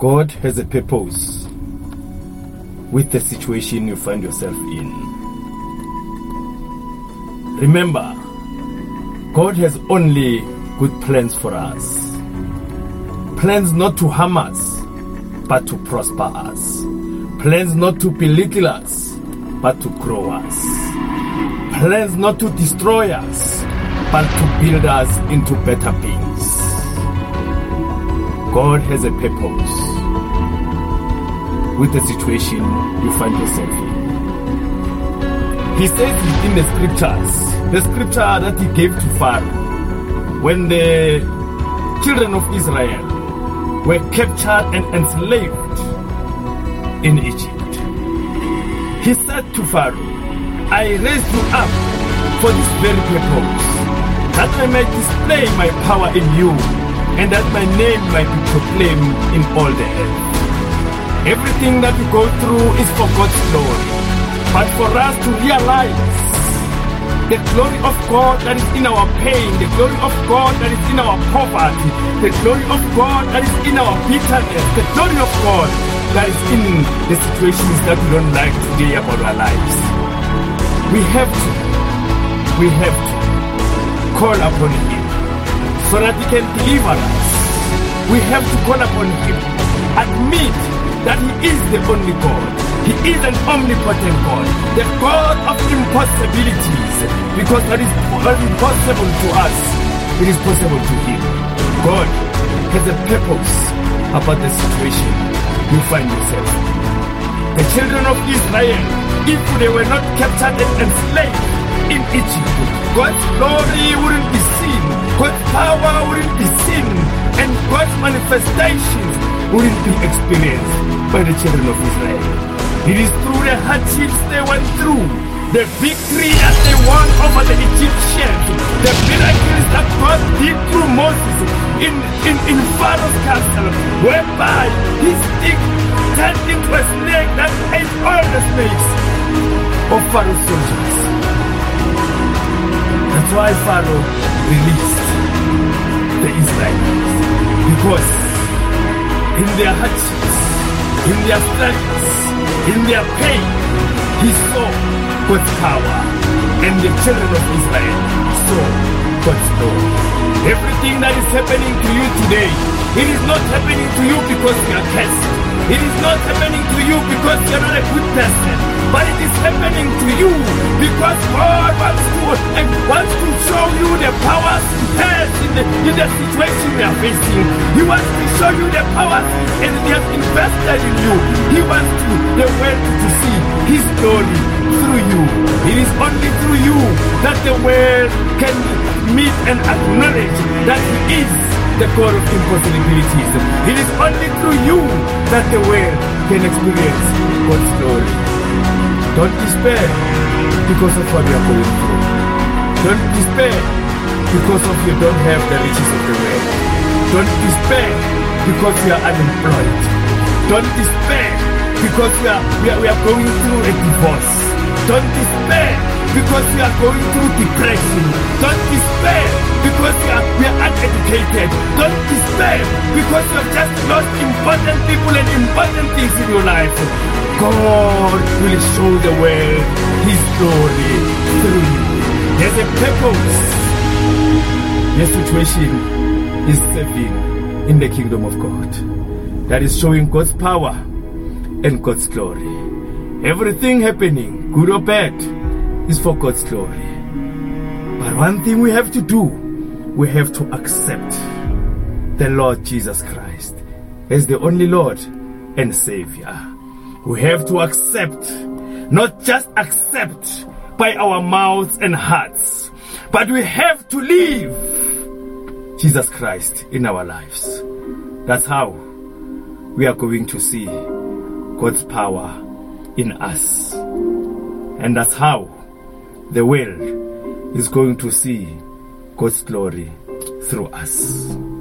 God has a purpose with the situation you find yourself in. Remember, God has only good plans for us. Plans not to harm us, but to prosper us. Plans not to belittle us, but to grow us. Plans not to destroy us, but to build us into better beings. God has a purpose with the situation you find yourself in. He says in the scriptures, the scripture that he gave to Pharaoh, when the children of Israel were captured and enslaved in Egypt. He said to Pharaoh, I raised you up for this very purpose, that I might display my power in you, and that my name might be proclaimed in all the earth. Everything that we go through is for God's glory, but for us to realize the glory of God that is in our pain, the glory of God that is in our poverty, the glory of God that is in our bitterness, the glory of God that is in the situations that we don't like today about our lives. We have to, we have to call upon Him so that He can deliver us. We have to call upon Him, admit that He is the only God. He is an omnipotent God, the God of impossibilities, because that is impossible to us. It is possible to Him. God has a purpose about the situation you find yourself. The children of Israel, if they were not captured and enslaved in Egypt, God's glory wouldn't be seen, God's power wouldn't be seen, and God's manifestations wouldn't be experienced by the children of Israel. It is through the hardships they went through, the victory that they won over the Egyptians, the miracles that God did through Moses in, in, in Pharaoh's castle, whereby his stick turned into a snake that ate all the snakes of Pharaoh's soldiers. Why Pharaoh released the Israelites. Because in their hardships, in their struggles, in their pain, he saw God's power. And the children of Israel saw God's glory. Everything that is happening to you today, it is not happening to you because you are cursed. It is not happening to you because you are not a good person, but it is happening to you because God wants to and wants to show you the powers He has in the, in the situation you are facing. He wants to show you the powers and He has invested in you. He wants to the world to see His glory through you. It is only through you that the world can meet and acknowledge that He is the God of impossibilities. It is only through you that the world can experience God's glory. Don't despair because of what you are going through. Don't despair because of you don't have the riches of the world. Don't despair because you are unemployed. Don't despair because we are, we are, we are going through a divorce. Don't despair because we are going through depression. Don't despair because we are, we are uneducated. Don't despair because you have just lost important people and important things in your life. God will show the world His glory through you. There's a purpose. Your situation is serving in the kingdom of God. That is showing God's power and God's glory. Everything happening, good or bad, is for God's glory. But one thing we have to do, we have to accept the Lord Jesus Christ as the only Lord and Savior. We have to accept, not just accept by our mouths and hearts, but we have to live Jesus Christ in our lives. That's how we are going to see God's power in us. And that's how the world is going to see God's glory through us.